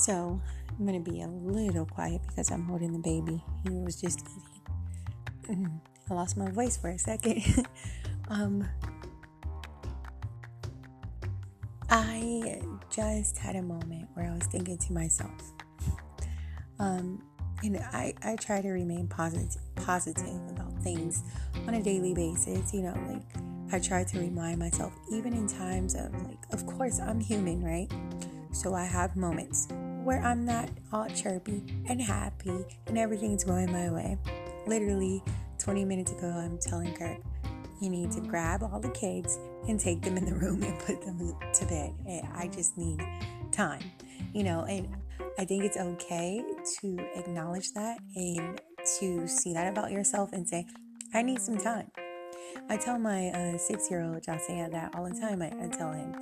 So I'm to be a little quiet because I'm holding the baby. He was just eating. I lost my voice for a second. um, I just had a moment where I was thinking to myself, um, and I, I try to remain positive positive about things on a daily basis, you know, like I try to remind myself, even in times of like, of course, I'm human, right? So I have moments where I'm not all chirpy and happy and everything's going my way. Literally 20 minutes ago, I'm telling Kirk, you need to grab all the kids and take them in the room and put them to bed. I just need time, you know, and I think it's okay to acknowledge that and to see that about yourself and say, I need some time. I tell my uh, six year old Josiah that all the time. I, I tell him,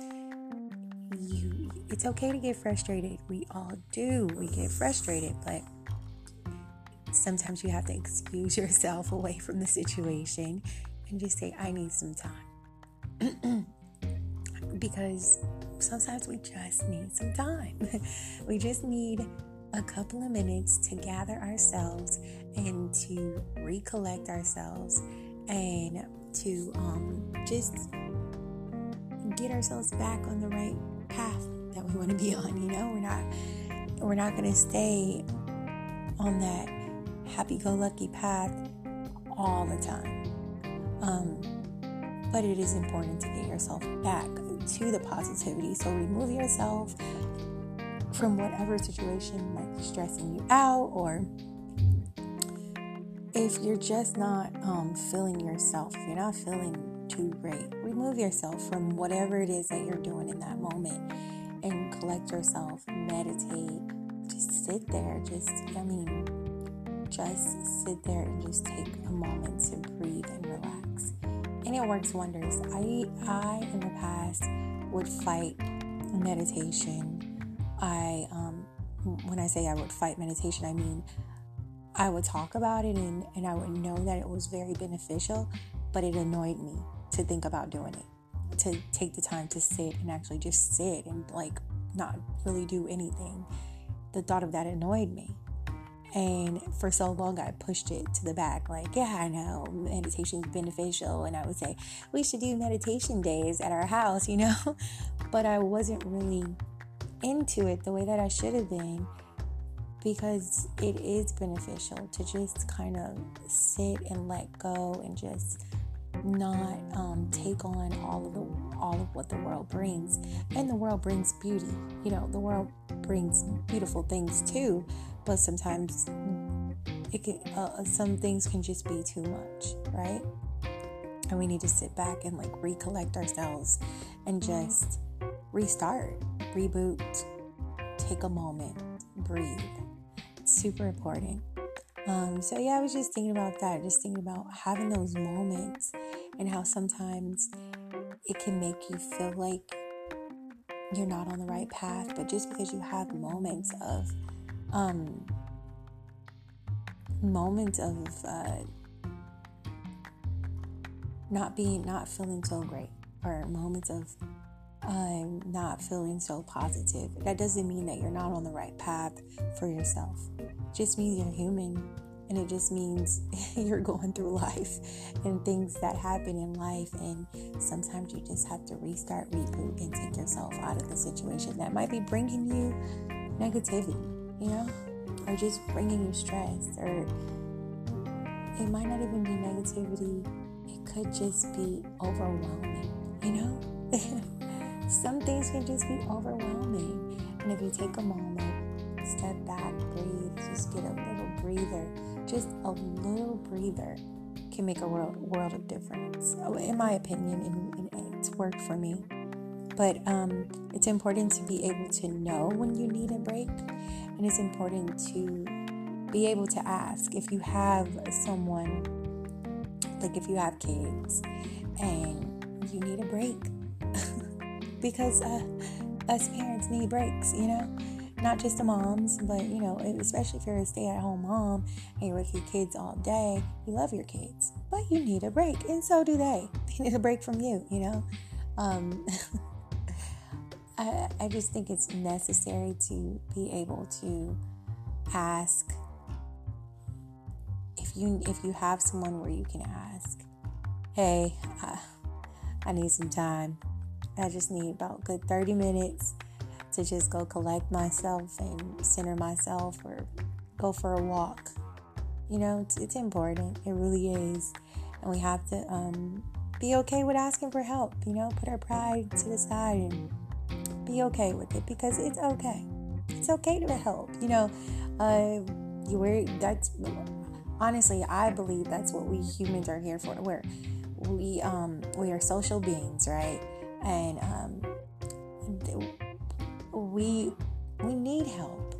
you, it's okay to get frustrated. We all do. We get frustrated, but sometimes you have to excuse yourself away from the situation and just say, I need some time. because sometimes we just need some time. we just need a couple of minutes to gather ourselves and to recollect ourselves and to um, just get ourselves back on the right path that we want to be on. You know, we're not we're not going to stay on that happy-go-lucky path all the time. Um, but it is important to get yourself back to the positivity. So remove yourself from whatever situation might be stressing you out, or if you're just not um, feeling yourself, you're not feeling too great, remove yourself from whatever it is that you're doing in that moment and collect yourself, meditate, just sit there, just, I mean, just sit there and just take a moment to breathe and relax. And it works wonders. I, I in the past would fight meditation I, um, when I say I would fight meditation, I mean I would talk about it and, and I would know that it was very beneficial, but it annoyed me to think about doing it, to take the time to sit and actually just sit and like not really do anything. The thought of that annoyed me. And for so long, I pushed it to the back. Like, yeah, I know meditation is beneficial. And I would say, we should do meditation days at our house, you know? But I wasn't really into it the way that I should have been because it is beneficial to just kind of sit and let go and just not um, take on all of the all of what the world brings and the world brings beauty you know the world brings beautiful things too but sometimes it can uh, some things can just be too much right and we need to sit back and like recollect ourselves and just restart reboot, take a moment, breathe. It's super important. Um, so, yeah, I was just thinking about that, just thinking about having those moments and how sometimes it can make you feel like you're not on the right path, but just because you have moments of, um, moments of, uh, not being, not feeling so great, or moments of I'm not feeling so positive. That doesn't mean that you're not on the right path for yourself. It just means you're human and it just means you're going through life and things that happen in life and sometimes you just have to restart reboot and take yourself out of the situation that might be bringing you negativity you know or just bringing you stress or it might not even be negativity it could just be overwhelming you know some things can just be overwhelming. And if you take a moment, step back, breathe, just get a little breather, just a little breather can make a world, world of difference. In my opinion, and, and it's worked for me. But um, it's important to be able to know when you need a break, and it's important to be able to ask if you have someone, like if you have kids and you need a break because uh, us parents need breaks, you know? Not just the moms, but you know, especially if you're a stay at home mom and you're with your kids all day, you love your kids, but you need a break, and so do they. They need a break from you, you know? Um, I, I just think it's necessary to be able to ask if you if you have someone where you can ask, hey, I, I need some time. I just need about good 30 minutes to just go collect myself and center myself or go for a walk. You know, it's, it's important. It really is. And we have to um, be okay with asking for help, you know, put our pride to the side and be okay with it because it's okay. It's okay to help. You know, uh, you were that's honestly, I believe that's what we humans are here for. We're we um we are social beings, right? And um we we need help.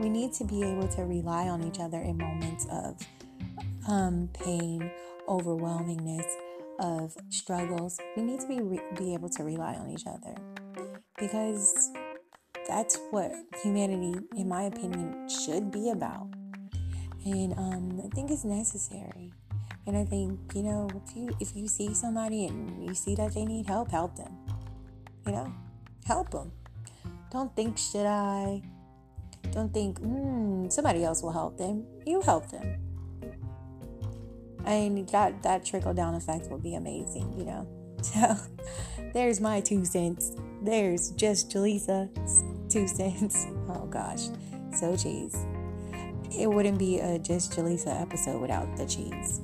We need to be able to rely on each other in moments of um, pain, overwhelmingness, of struggles. We need to be re- be able to rely on each other because that's what humanity, in my opinion, should be about. And um, I think it's necessary. And I think you know if you if you see somebody and you see that they need help, help them. You know, help them. Don't think should I. Don't think hmm, somebody else will help them. You help them. And that that trickle down effect will be amazing. You know. So there's my two cents. There's just Jaleesa's two cents. Oh gosh, so cheese. It wouldn't be a just Jaleesa episode without the cheese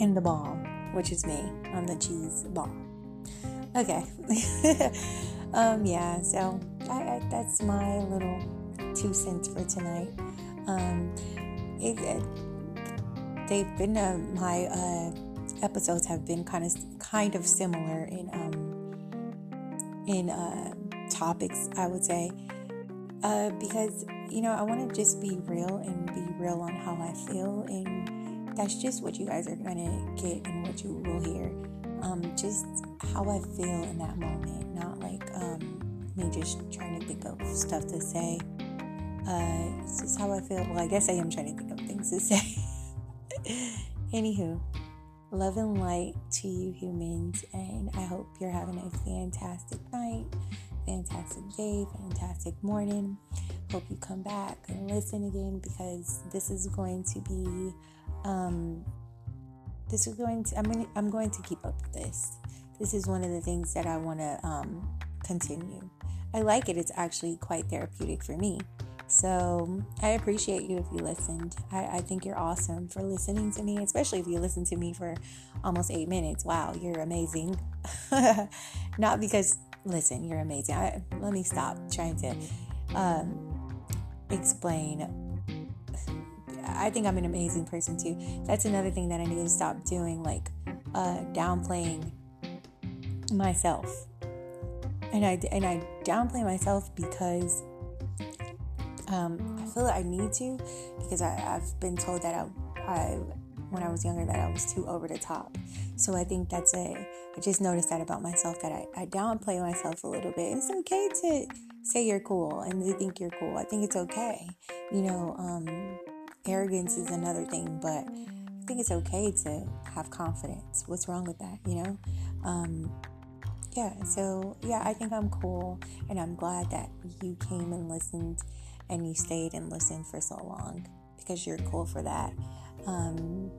and the ball, which is me. I'm the cheese ball. Okay. um, yeah. So I, I, that's my little two cents for tonight. Um, it, it, they've been uh, my uh, episodes have been kind of kind of similar in um, in uh, topics, I would say, uh, because you know I want to just be real and be real on how I feel, and that's just what you guys are gonna get and what you will hear. Um, just how I feel in that moment, not like um, me just trying to think of stuff to say. Uh, it's just how I feel. Well, I guess I am trying to think of things to say. Anywho, love and light to you humans, and I hope you're having a fantastic night, fantastic day, fantastic morning. Hope you come back and listen again because this is going to be um this is going to I'm going to, I'm going to keep up with this. This is one of the things that I want to um continue. I like it. It's actually quite therapeutic for me. So I appreciate you if you listened. I, I, think you're awesome for listening to me, especially if you listened to me for almost eight minutes. Wow, you're amazing. Not because, listen, you're amazing. I, let me stop trying to um, explain. I think I'm an amazing person too. That's another thing that I need to stop doing, like uh, downplaying myself. And I and I downplay myself because um, I feel like I need to because I, have been told that I, I, when I was younger, that I was too over the top. So I think that's a, I just noticed that about myself that I, I downplay myself a little bit. It's okay to say you're cool and to think you're cool. I think it's okay. You know, um, arrogance is another thing, but I think it's okay to have confidence. What's wrong with that, you know? Um, yeah, so yeah, I think I'm cool and I'm glad that you came and listened and you stayed and listened for so long because you're cool for that. Um,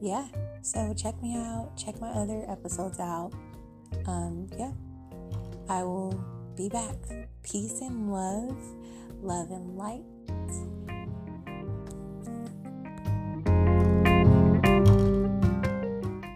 yeah, so check me out, check my other episodes out. Um, yeah, I will be back. Peace and love, love and light.